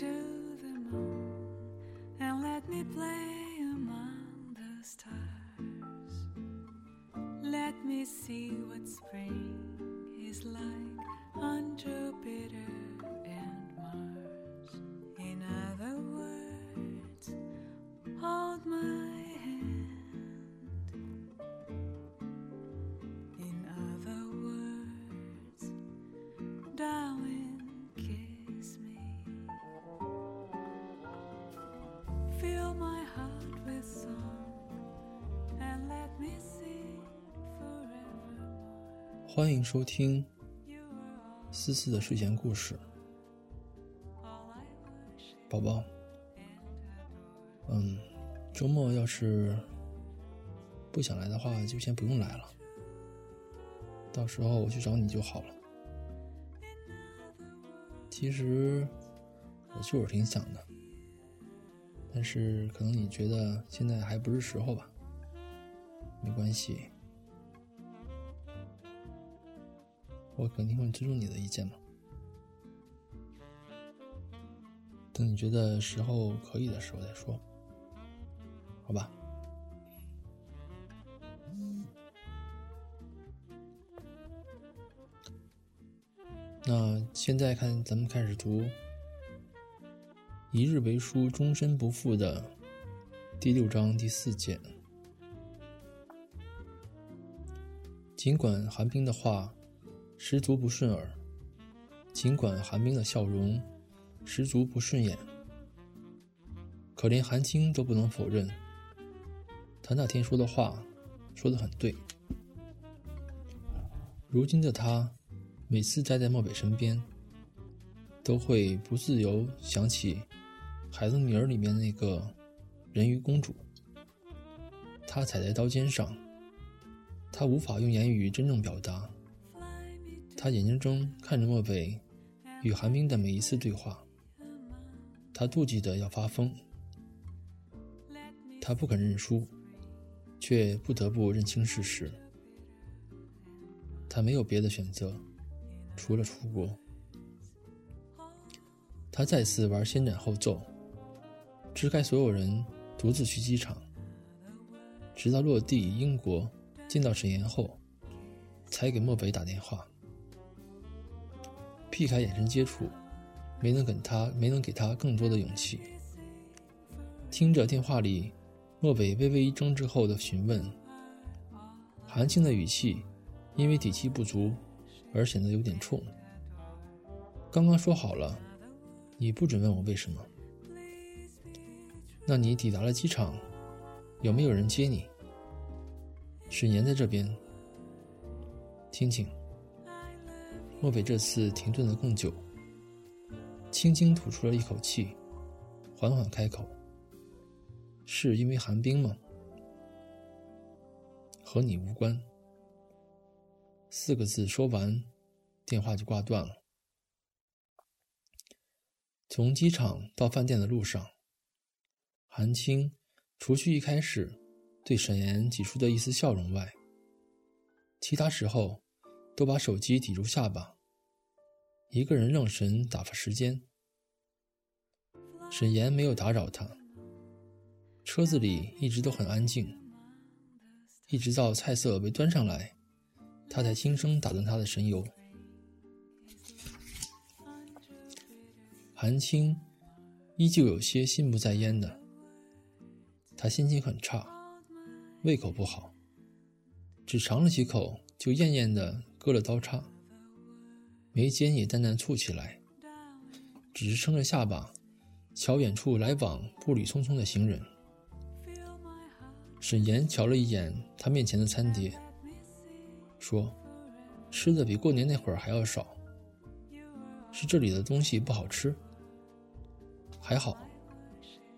to the moon and let me play among the stars. Let me see what spring is like 欢迎收听思思的睡前故事，宝宝。嗯，周末要是不想来的话，就先不用来了。到时候我去找你就好了。其实我就是挺想的，但是可能你觉得现在还不是时候吧？没关系，我肯定会尊重你的意见嘛。等你觉得时候可以的时候再说。好吧。那现在看，咱们开始读《一日为书，终身不负》的第六章第四节。尽管寒冰的话十足不顺耳，尽管寒冰的笑容十足不顺眼，可连韩青都不能否认，他那天说的话说得很对。如今的他，每次待在漠北身边，都会不自由想起《孩子女儿》里面那个人鱼公主。她踩在刀尖上，她无法用言语真正表达。他眼睛中看着莫北与寒冰的每一次对话，他妒忌的要发疯。他不肯认输，却不得不认清事实。他没有别的选择，除了出国。他再次玩先斩后奏，支开所有人，独自去机场，直到落地英国，见到沈岩后，才给莫北打电话。避开眼神接触，没能给他没能给他更多的勇气。听着电话里莫北微微一怔之后的询问，韩青的语气因为底气不足而显得有点冲。刚刚说好了，你不准问我为什么。那你抵达了机场，有没有人接你？沈岩在这边。听听，莫北这次停顿了更久，轻轻吐出了一口气，缓缓开口。是因为寒冰吗？和你无关。四个字说完，电话就挂断了。从机场到饭店的路上，韩青除去一开始对沈岩挤出的一丝笑容外，其他时候都把手机抵住下巴，一个人愣神打发时间。沈岩没有打扰他。车子里一直都很安静，一直到菜色被端上来，他才轻声打断他的神游。韩青依旧有些心不在焉的，他心情很差，胃口不好，只尝了几口就厌厌的割了刀叉，眉间也淡淡蹙起来，只是撑着下巴，瞧远处来往步履匆匆的行人。沈岩瞧了一眼他面前的餐碟，说：“吃的比过年那会儿还要少。是这里的东西不好吃？还好，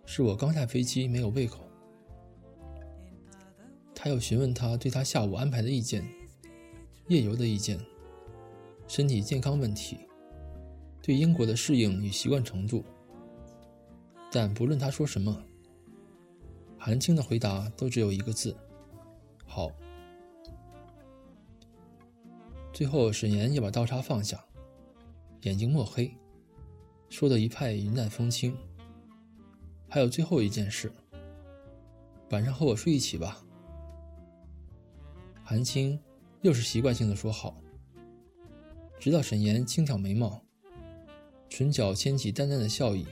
是我刚下飞机没有胃口。”他又询问他对他下午安排的意见、夜游的意见、身体健康问题、对英国的适应与习惯程度。但不论他说什么，韩青的回答都只有一个字：“好。”最后，沈岩也把刀叉放下，眼睛墨黑，说的一派云淡风轻。还有最后一件事，晚上和我睡一起吧。韩青又是习惯性的说好，直到沈岩轻挑眉毛，唇角牵起淡淡的笑意，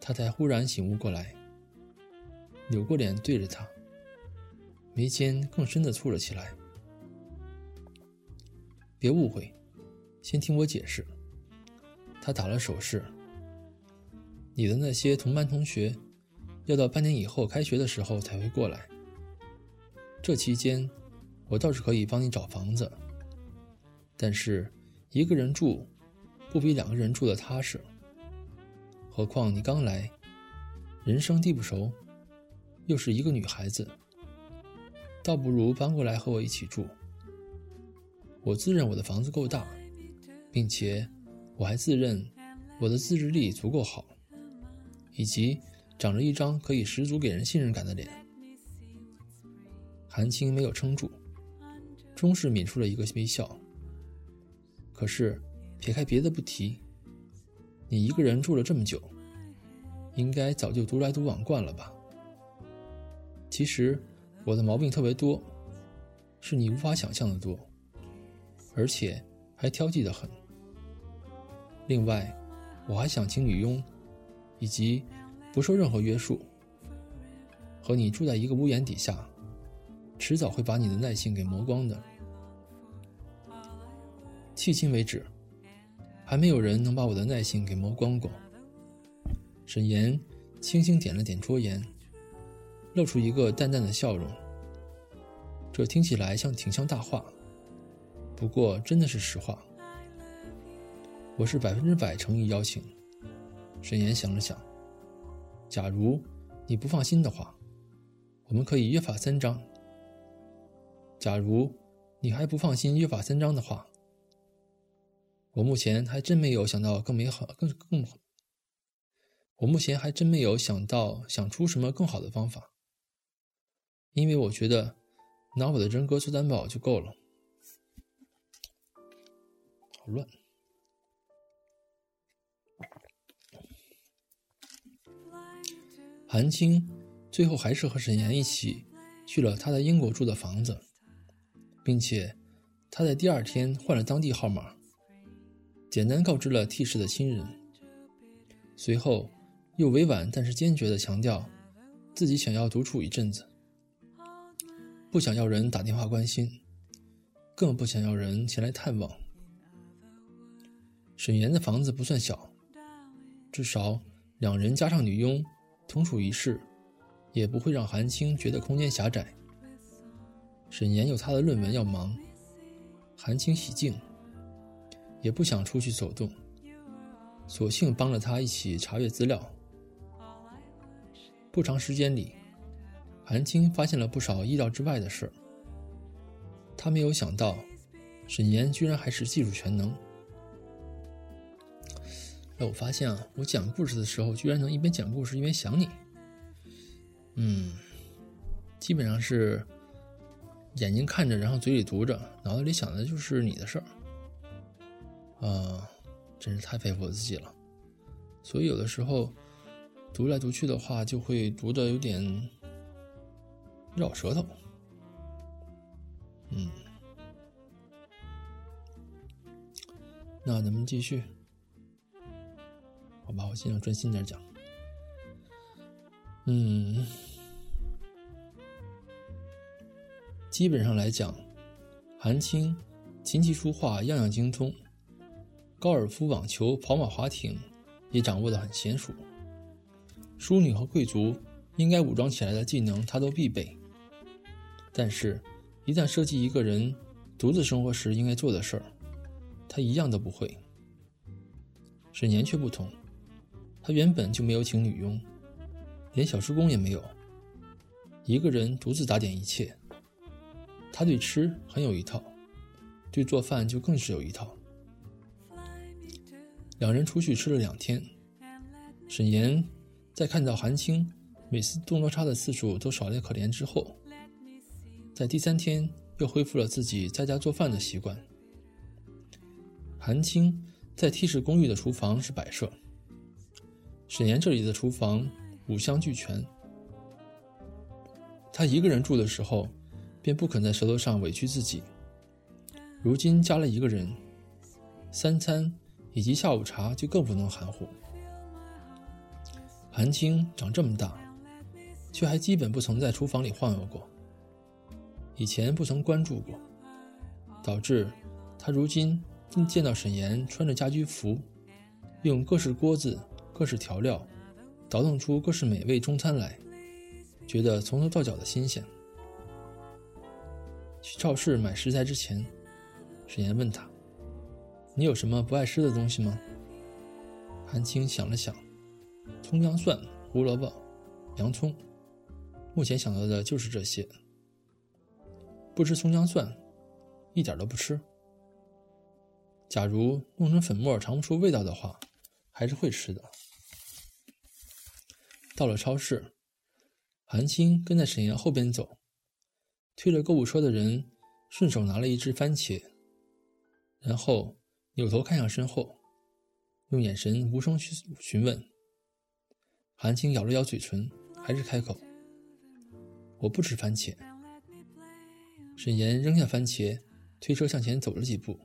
他才忽然醒悟过来，扭过脸对着他，眉间更深的蹙了起来。别误会，先听我解释。他打了手势。你的那些同班同学，要到半年以后开学的时候才会过来。这期间，我倒是可以帮你找房子，但是一个人住，不比两个人住的踏实。何况你刚来，人生地不熟，又是一个女孩子，倒不如搬过来和我一起住。我自认我的房子够大，并且我还自认我的自制力足够好。以及长着一张可以十足给人信任感的脸，韩青没有撑住，终是抿出了一个微笑。可是，撇开别的不提，你一个人住了这么久，应该早就独来独往惯了吧？其实，我的毛病特别多，是你无法想象的多，而且还挑剔的很。另外，我还想请女佣。以及不受任何约束，和你住在一个屋檐底下，迟早会把你的耐性给磨光的。迄今为止，还没有人能把我的耐性给磨光过。沈岩轻轻点了点桌沿，露出一个淡淡的笑容。这听起来像挺像大话，不过真的是实话。我是百分之百诚意邀请。沈岩想了想，假如你不放心的话，我们可以约法三章。假如你还不放心约法三章的话，我目前还真没有想到更美好、更更好。我目前还真没有想到想出什么更好的方法，因为我觉得拿我的人格做担保就够了。好乱。韩青最后还是和沈岩一起去了他在英国住的房子，并且他在第二天换了当地号码，简单告知了 T 市的亲人，随后又委婉但是坚决地强调自己想要独处一阵子，不想要人打电话关心，更不想要人前来探望。沈岩的房子不算小，至少两人加上女佣。同处一室，也不会让韩青觉得空间狭窄。沈岩有他的论文要忙，韩青洗净，也不想出去走动，索性帮了他一起查阅资料。不长时间里，韩青发现了不少意料之外的事。他没有想到，沈岩居然还是技术全能。哎，我发现啊，我讲故事的时候，居然能一边讲故事一边想你。嗯，基本上是眼睛看着，然后嘴里读着，脑子里想的就是你的事儿。啊，真是太佩服我自己了。所以有的时候读来读去的话，就会读的有点绕舌头。嗯，那咱们继续。好吧，我尽量专心点讲。嗯，基本上来讲，韩青琴棋书画样样精通，高尔夫、网球、跑马、划艇也掌握的很娴熟。淑女和贵族应该武装起来的技能，他都必备。但是，一旦涉及一个人独自生活时应该做的事儿，他一样都不会。沈年却不同。他原本就没有请女佣，连小时工也没有，一个人独自打点一切。他对吃很有一套，对做饭就更是有一套。两人出去吃了两天，沈岩在看到韩青每次动刀叉的次数都少得可怜之后，在第三天又恢复了自己在家做饭的习惯。韩青在 T 市公寓的厨房是摆设。沈岩这里的厨房五香俱全。他一个人住的时候，便不肯在舌头上委屈自己。如今加了一个人，三餐以及下午茶就更不能含糊。韩青长这么大，却还基本不曾在厨房里晃悠过。以前不曾关注过，导致他如今见到沈岩穿着家居服，用各式锅子、各式调料，倒腾出各式美味中餐来。觉得从头到脚的新鲜。去超市买食材之前，沈岩问他：“你有什么不爱吃的东西吗？”韩青想了想，葱姜蒜、胡萝卜、洋葱，目前想到的就是这些。不吃葱姜蒜，一点都不吃。假如弄成粉末尝不出味道的话，还是会吃的。到了超市。韩青跟在沈岩后边走，推着购物车的人顺手拿了一只番茄，然后扭头看向身后，用眼神无声询询问。韩青咬了咬嘴唇，还是开口：“我不吃番茄。”沈岩扔下番茄，推车向前走了几步，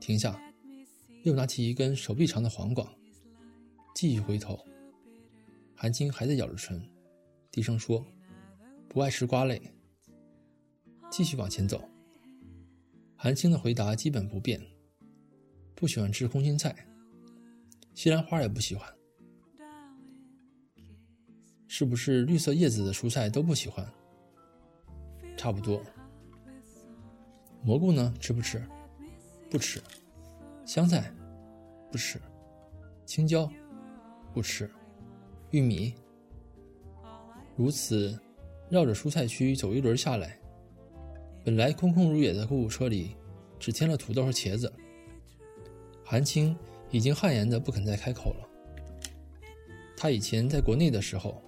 停下，又拿起一根手臂长的黄瓜，继续回头。韩青还在咬着唇。低声说：“不爱吃瓜类。”继续往前走。韩青的回答基本不变：“不喜欢吃空心菜，西兰花也不喜欢。是不是绿色叶子的蔬菜都不喜欢？差不多。蘑菇呢？吃不吃？不吃。香菜？不吃。青椒？不吃。玉米？”如此，绕着蔬菜区走一轮下来，本来空空如也的购物车里，只添了土豆和茄子。韩青已经汗颜的不肯再开口了。他以前在国内的时候，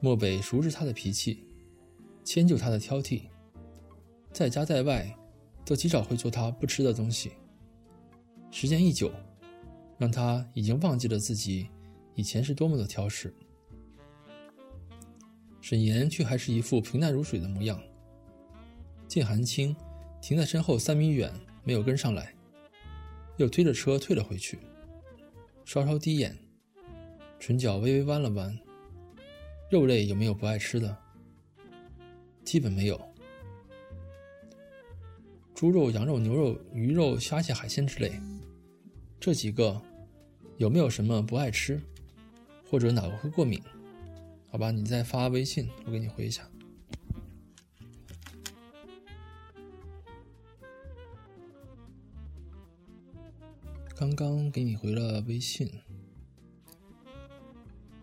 漠北熟知他的脾气，迁就他的挑剔，在家在外，都极少会做他不吃的东西。时间一久，让他已经忘记了自己以前是多么的挑食。沈岩却还是一副平淡如水的模样。见韩青停在身后三米远，没有跟上来，又推着车退了回去，稍稍低眼，唇角微微弯了弯。肉类有没有不爱吃的？基本没有。猪肉、羊肉、牛肉、鱼肉、虾蟹、海鲜之类，这几个有没有什么不爱吃，或者哪个会过敏？好吧，你再发微信，我给你回一下。刚刚给你回了微信。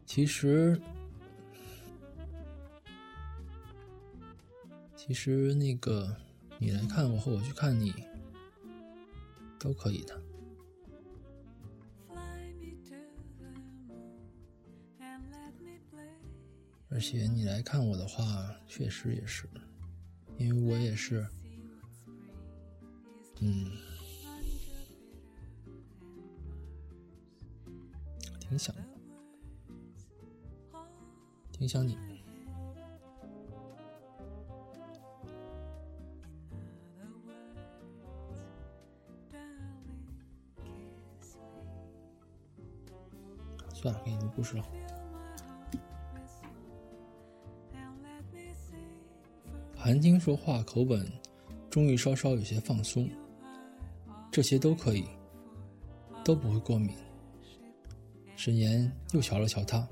其实，其实那个你来看我和我去看你，都可以的。而且你来看我的话，确实也是，因为我也是，嗯，挺想，挺想你。算了，给你读故事了。韩晶说话口吻终于稍稍有些放松，这些都可以，都不会过敏。沈岩又瞧了瞧他，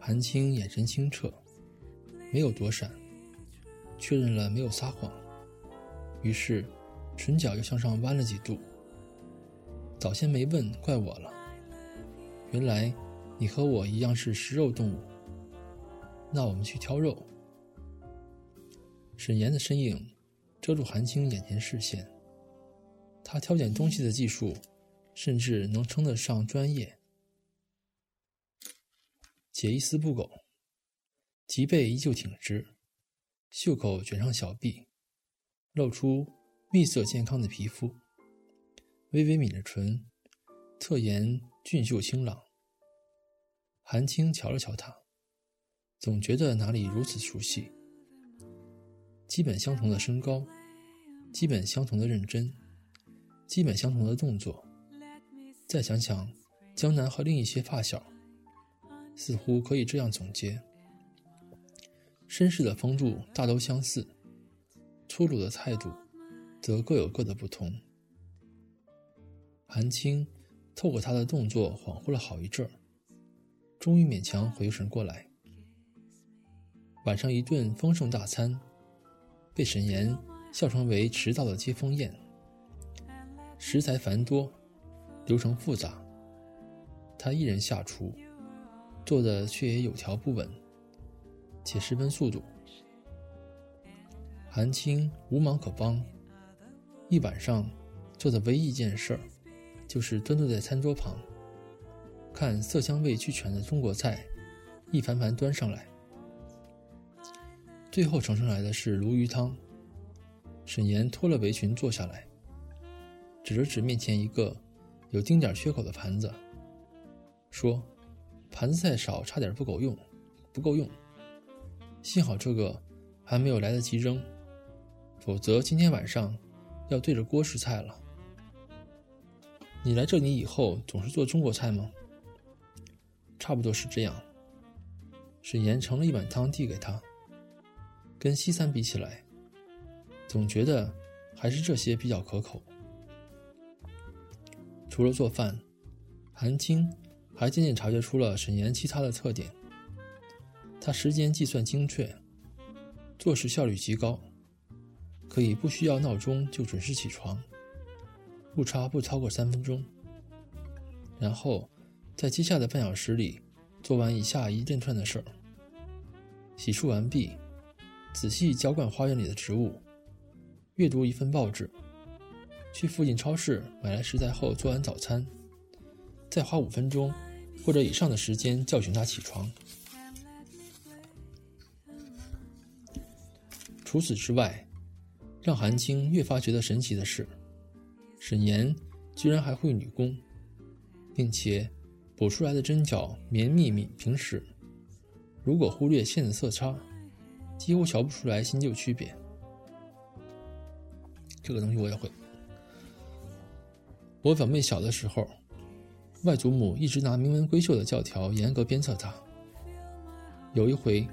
韩青眼神清澈，没有躲闪，确认了没有撒谎，于是唇角又向上弯了几度。早先没问，怪我了。原来你和我一样是食肉动物，那我们去挑肉。沈岩的身影遮住韩青眼前视线，他挑拣东西的技术甚至能称得上专业。且一丝不苟，脊背依旧挺直，袖口卷上小臂，露出蜜色健康的皮肤，微微抿着唇，侧颜俊秀清朗。韩青瞧了瞧他，总觉得哪里如此熟悉。基本相同的身高，基本相同的认真，基本相同的动作。再想想江南和另一些发小，似乎可以这样总结：绅士的风度大都相似，粗鲁的态度则各有各的不同。韩青透过他的动作恍惚了好一阵儿。终于勉强回神过来。晚上一顿丰盛大餐，被沈岩笑称为迟到的接风宴。食材繁多，流程复杂，他一人下厨，做的却也有条不紊，且十分速度。韩青无忙可帮，一晚上做的唯一一件事儿，就是端坐在餐桌旁。看色香味俱全的中国菜，一盘盘端上来，最后盛上来的是鲈鱼汤。沈岩脱了围裙坐下来，指了指面前一个有丁点缺口的盘子，说：“盘子太少，差点不够用，不够用。幸好这个还没有来得及扔，否则今天晚上要对着锅吃菜了。”你来这里以后总是做中国菜吗？差不多是这样。沈岩盛了一碗汤递给他，跟西餐比起来，总觉得还是这些比较可口。除了做饭，韩青还渐渐察觉出了沈岩其他的特点。他时间计算精确，做事效率极高，可以不需要闹钟就准时起床，误差不超过三分钟。然后。在接下来的半小时里，做完以下一连串的事儿：洗漱完毕，仔细浇灌花园里的植物，阅读一份报纸，去附近超市买来食材后做完早餐，再花五分钟或者以上的时间叫醒他起床。除此之外，让韩青越发觉得神奇的是，沈岩居然还会女工，并且。补出来的针脚绵密密平实，如果忽略线的色差，几乎瞧不出来新旧区别。这个东西我也会。我表妹小的时候，外祖母一直拿名门闺秀的教条严格鞭策她。有一回，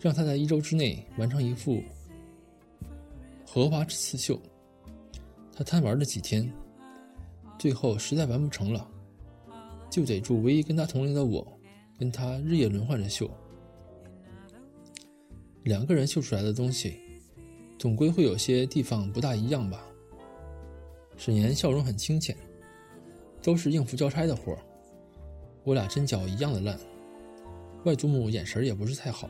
让她在一周之内完成一副荷花刺绣，她贪玩了几天，最后实在完不成了。就得住唯一跟他同龄的我，跟他日夜轮换着绣。两个人绣出来的东西，总归会有些地方不大一样吧。沈岩笑容很清浅，都是应付交差的活儿。我俩针脚一样的烂，外祖母眼神也不是太好。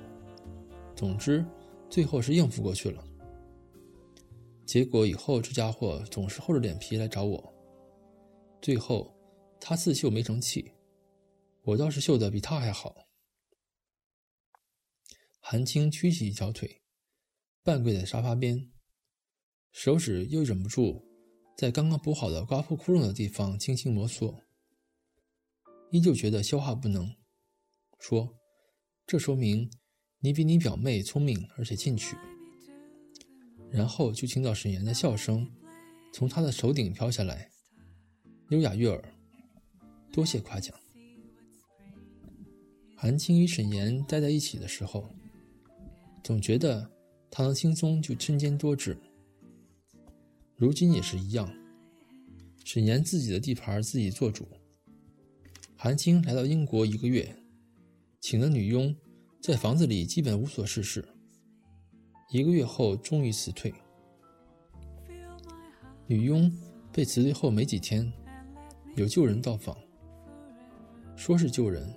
总之，最后是应付过去了。结果以后这家伙总是厚着脸皮来找我，最后。他刺绣没成器，我倒是绣的比他还好。韩青屈起一条腿，半跪在沙发边，手指又忍不住在刚刚补好的刮破窟窿的地方轻轻摩挲，依旧觉得消化不能，说：“这说明你比你表妹聪明而且进取。”然后就听到沈岩的笑声从他的手顶飘下来，优雅悦耳。多谢夸奖。韩青与沈岩待在一起的时候，总觉得他能轻松就身兼多职。如今也是一样，沈岩自己的地盘自己做主。韩青来到英国一个月，请的女佣在房子里基本无所事事。一个月后终于辞退。女佣被辞退后没几天，有旧人到访。说是旧人，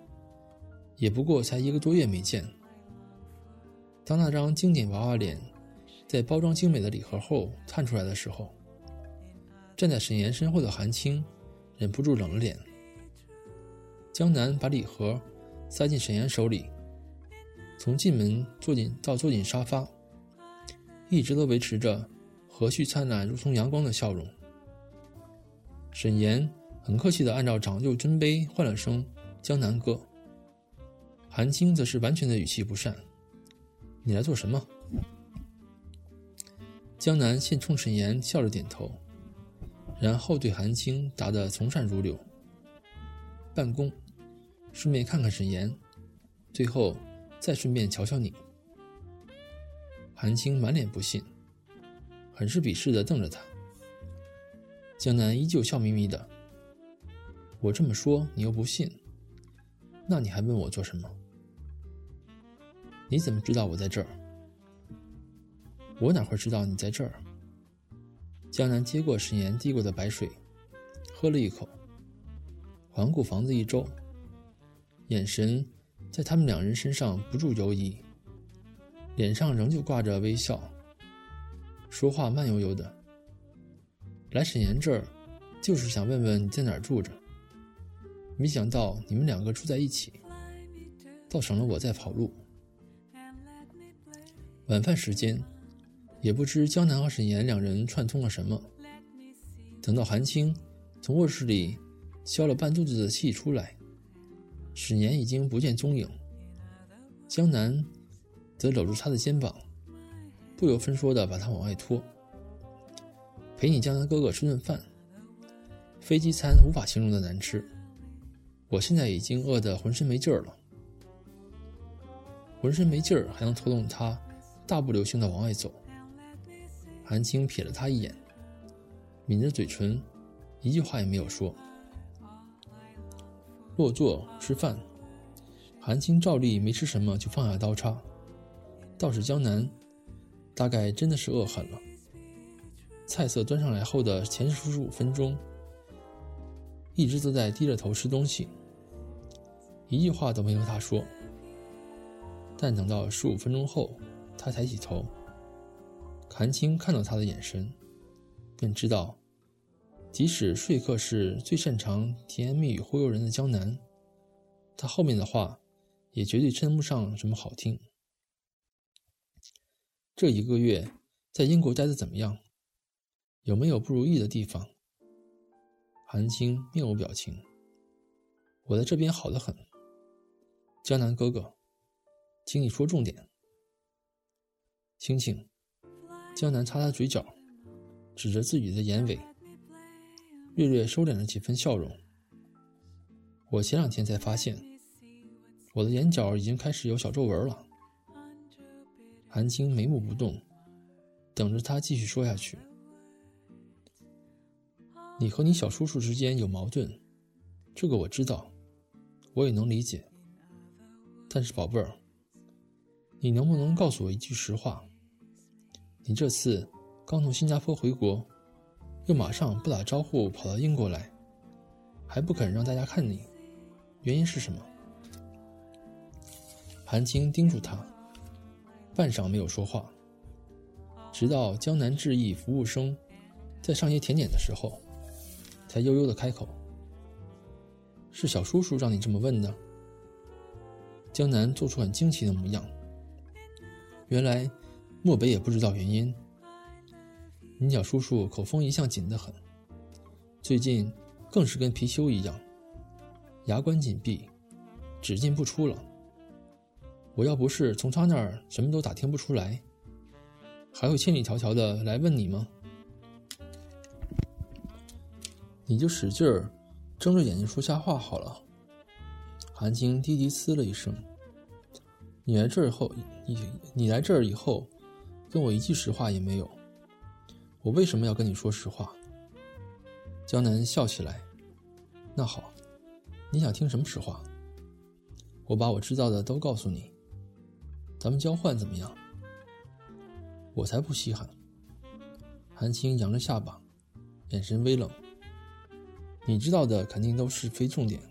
也不过才一个多月没见。当那张经典娃娃脸在包装精美的礼盒后探出来的时候，站在沈岩身后的韩青忍不住冷了脸。江南把礼盒塞进沈岩手里，从进门坐进到坐进沙发，一直都维持着和煦灿烂如同阳光的笑容。沈岩很客气的按照长幼尊卑唤了声“江南哥”。韩青则是完全的语气不善：“你来做什么？”江南先冲沈岩笑着点头，然后对韩青答得从善如流：“办公，顺便看看沈岩，最后再顺便瞧瞧你。”韩青满脸不信，很是鄙视的瞪着他。江南依旧笑眯眯的：“我这么说你又不信，那你还问我做什么？”你怎么知道我在这儿？我哪会知道你在这儿？江南接过沈岩递过的白水，喝了一口，环顾房子一周，眼神在他们两人身上不住游移，脸上仍旧挂着微笑，说话慢悠悠的。来沈岩这儿，就是想问问你在哪儿住着。没想到你们两个住在一起，倒省了我在跑路。晚饭时间，也不知江南和沈岩两人串通了什么。等到韩青从卧室里消了半肚子的气出来，沈岩已经不见踪影。江南则搂住他的肩膀，不由分说的把他往外拖。陪你江南哥哥吃顿饭，飞机餐无法形容的难吃。我现在已经饿得浑身没劲儿了，浑身没劲儿还能拖动他。大步流星的往外走，韩青瞥了他一眼，抿着嘴唇，一句话也没有说。落座吃饭，韩青照例没吃什么就放下刀叉，倒是江南，大概真的是饿狠了。菜色端上来后的前十五分钟，一直都在低着头吃东西，一句话都没和他说。但等到十五分钟后，他抬起头，韩青看到他的眼神，便知道，即使说客是最擅长甜言蜜语忽悠人的江南，他后面的话也绝对称不上什么好听。这一个月在英国待的怎么样？有没有不如意的地方？韩青面无表情。我在这边好得很。江南哥哥，请你说重点。青青，江南擦擦嘴角，指着自己的眼尾，略略收敛了几分笑容。我前两天才发现，我的眼角已经开始有小皱纹了。韩青眉目不动，等着他继续说下去。你和你小叔叔之间有矛盾，这个我知道，我也能理解。但是宝贝儿，你能不能告诉我一句实话？你这次刚从新加坡回国，又马上不打招呼跑到英国来，还不肯让大家看你，原因是什么？韩青叮嘱他，半晌没有说话，直到江南致意服务生在上些甜点的时候，才悠悠的开口：“是小叔叔让你这么问的？”江南做出很惊奇的模样，原来。漠北也不知道原因。你小叔叔口风一向紧得很，最近更是跟貔貅一样，牙关紧闭，只进不出了。我要不是从他那儿什么都打听不出来，还会千里迢迢的来问你吗？你就使劲儿睁着眼睛说瞎话好了。韩青低低嘶了一声。你来这儿后，你你来这儿以后。跟我一句实话也没有，我为什么要跟你说实话？江南笑起来。那好，你想听什么实话？我把我知道的都告诉你。咱们交换怎么样？我才不稀罕。韩青扬着下巴，眼神微冷。你知道的肯定都是非重点。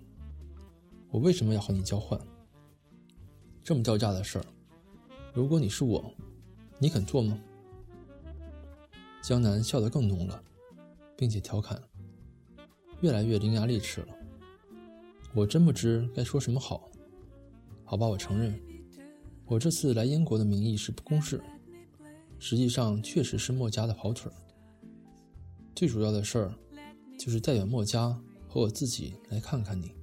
我为什么要和你交换？这么掉价的事儿，如果你是我。你肯做吗？江南笑得更浓了，并且调侃，越来越伶牙俐齿了。我真不知该说什么好。好吧，我承认，我这次来英国的名义是不公事，实际上确实是墨家的跑腿儿。最主要的事儿，就是代表墨家和我自己来看看你。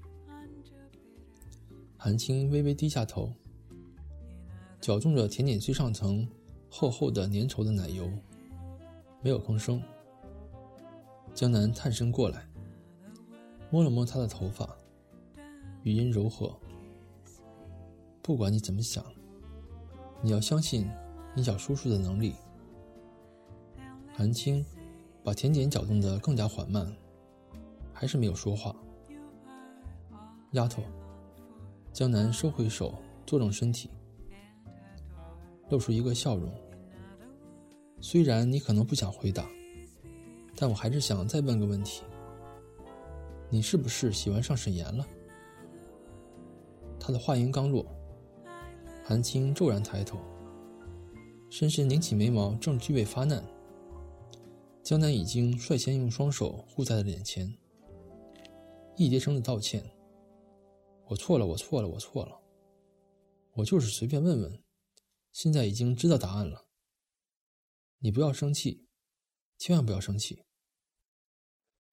韩青微微低下头，搅动着甜点最上层厚厚的粘稠的奶油，没有吭声。江南探身过来，摸了摸她的头发，语音柔和：“不管你怎么想，你要相信你小叔叔的能力。”韩青把甜点搅动得更加缓慢，还是没有说话。丫头。江南收回手，坐正身体，露出一个笑容。虽然你可能不想回答，但我还是想再问个问题：你是不是喜欢上沈岩了？他的话音刚落，韩青骤然抬头，深深拧起眉毛，正具备发难。江南已经率先用双手护在了脸前，一叠声的道歉。我错了，我错了，我错了。我就是随便问问，现在已经知道答案了。你不要生气，千万不要生气。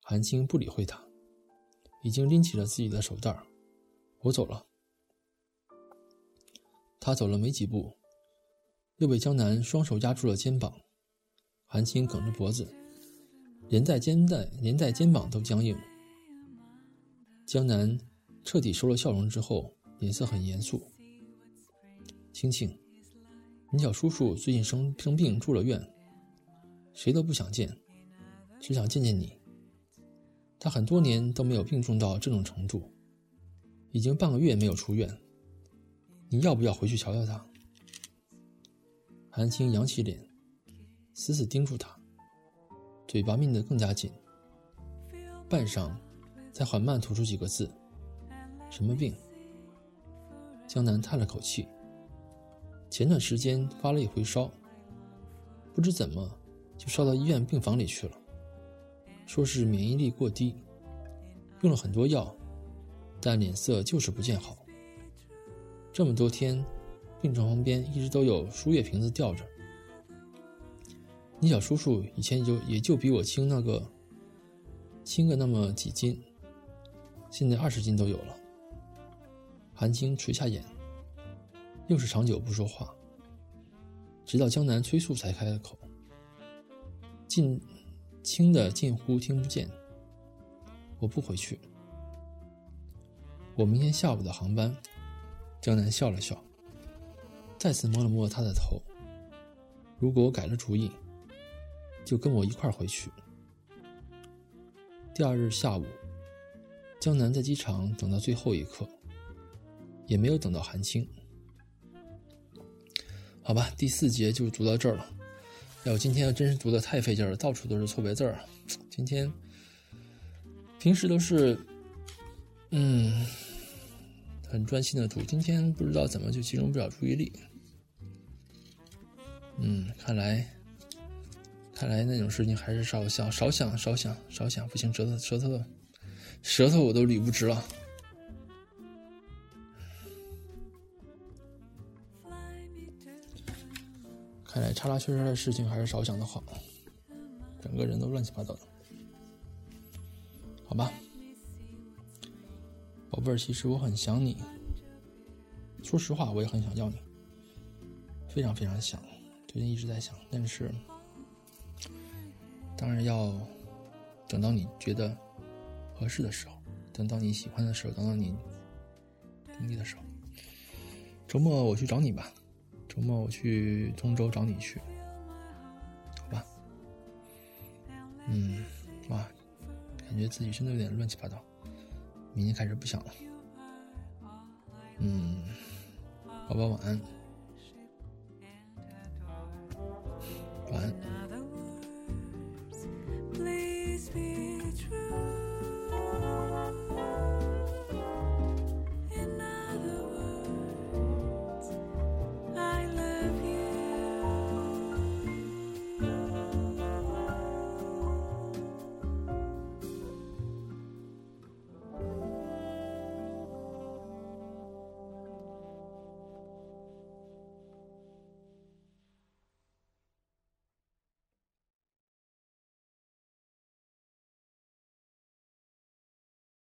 韩青不理会他，已经拎起了自己的手袋我走了。他走了没几步，又被江南双手压住了肩膀。韩青梗着脖子，连带肩带连带肩膀都僵硬。江南。彻底收了笑容之后，脸色很严肃。青青，你小叔叔最近生生病住了院，谁都不想见，只想见见你。他很多年都没有病重到这种程度，已经半个月没有出院。你要不要回去瞧瞧他？韩青扬起脸，死死盯住他，嘴巴抿得更加紧，半晌，才缓慢吐出几个字。什么病？江南叹了口气。前段时间发了一回烧，不知怎么就烧到医院病房里去了，说是免疫力过低，用了很多药，但脸色就是不见好。这么多天，病床旁边一直都有输液瓶子吊着。你小叔叔以前就也就比我轻那个，轻个那么几斤，现在二十斤都有了。韩青垂下眼，又是长久不说话，直到江南催促才开了口，近轻的近乎听不见。我不回去，我明天下午的航班。江南笑了笑，再次摸了摸他的头。如果我改了主意，就跟我一块回去。第二日下午，江南在机场等到最后一刻。也没有等到韩青，好吧，第四节就读到这儿了。哎，我今天真是读的太费劲了，到处都是错别字儿。今天平时都是嗯很专心的读，今天不知道怎么就集中不了注意力。嗯，看来看来那种事情还是少想少想少想少想，不行，舌头舌头舌头我都捋不直了。看来叉叉圈圈的事情还是少想的好，整个人都乱七八糟的，好吧，宝贝儿，其实我很想你，说实话，我也很想要你，非常非常想，最近一直在想，但是当然要等到你觉得合适的时候，等到你喜欢的时候，等到你同意的时候，周末我去找你吧。周末我去通州找你去。好吧。嗯哇感觉自己真的有点乱七八糟明天开始不想了。嗯宝宝晚安。晚安。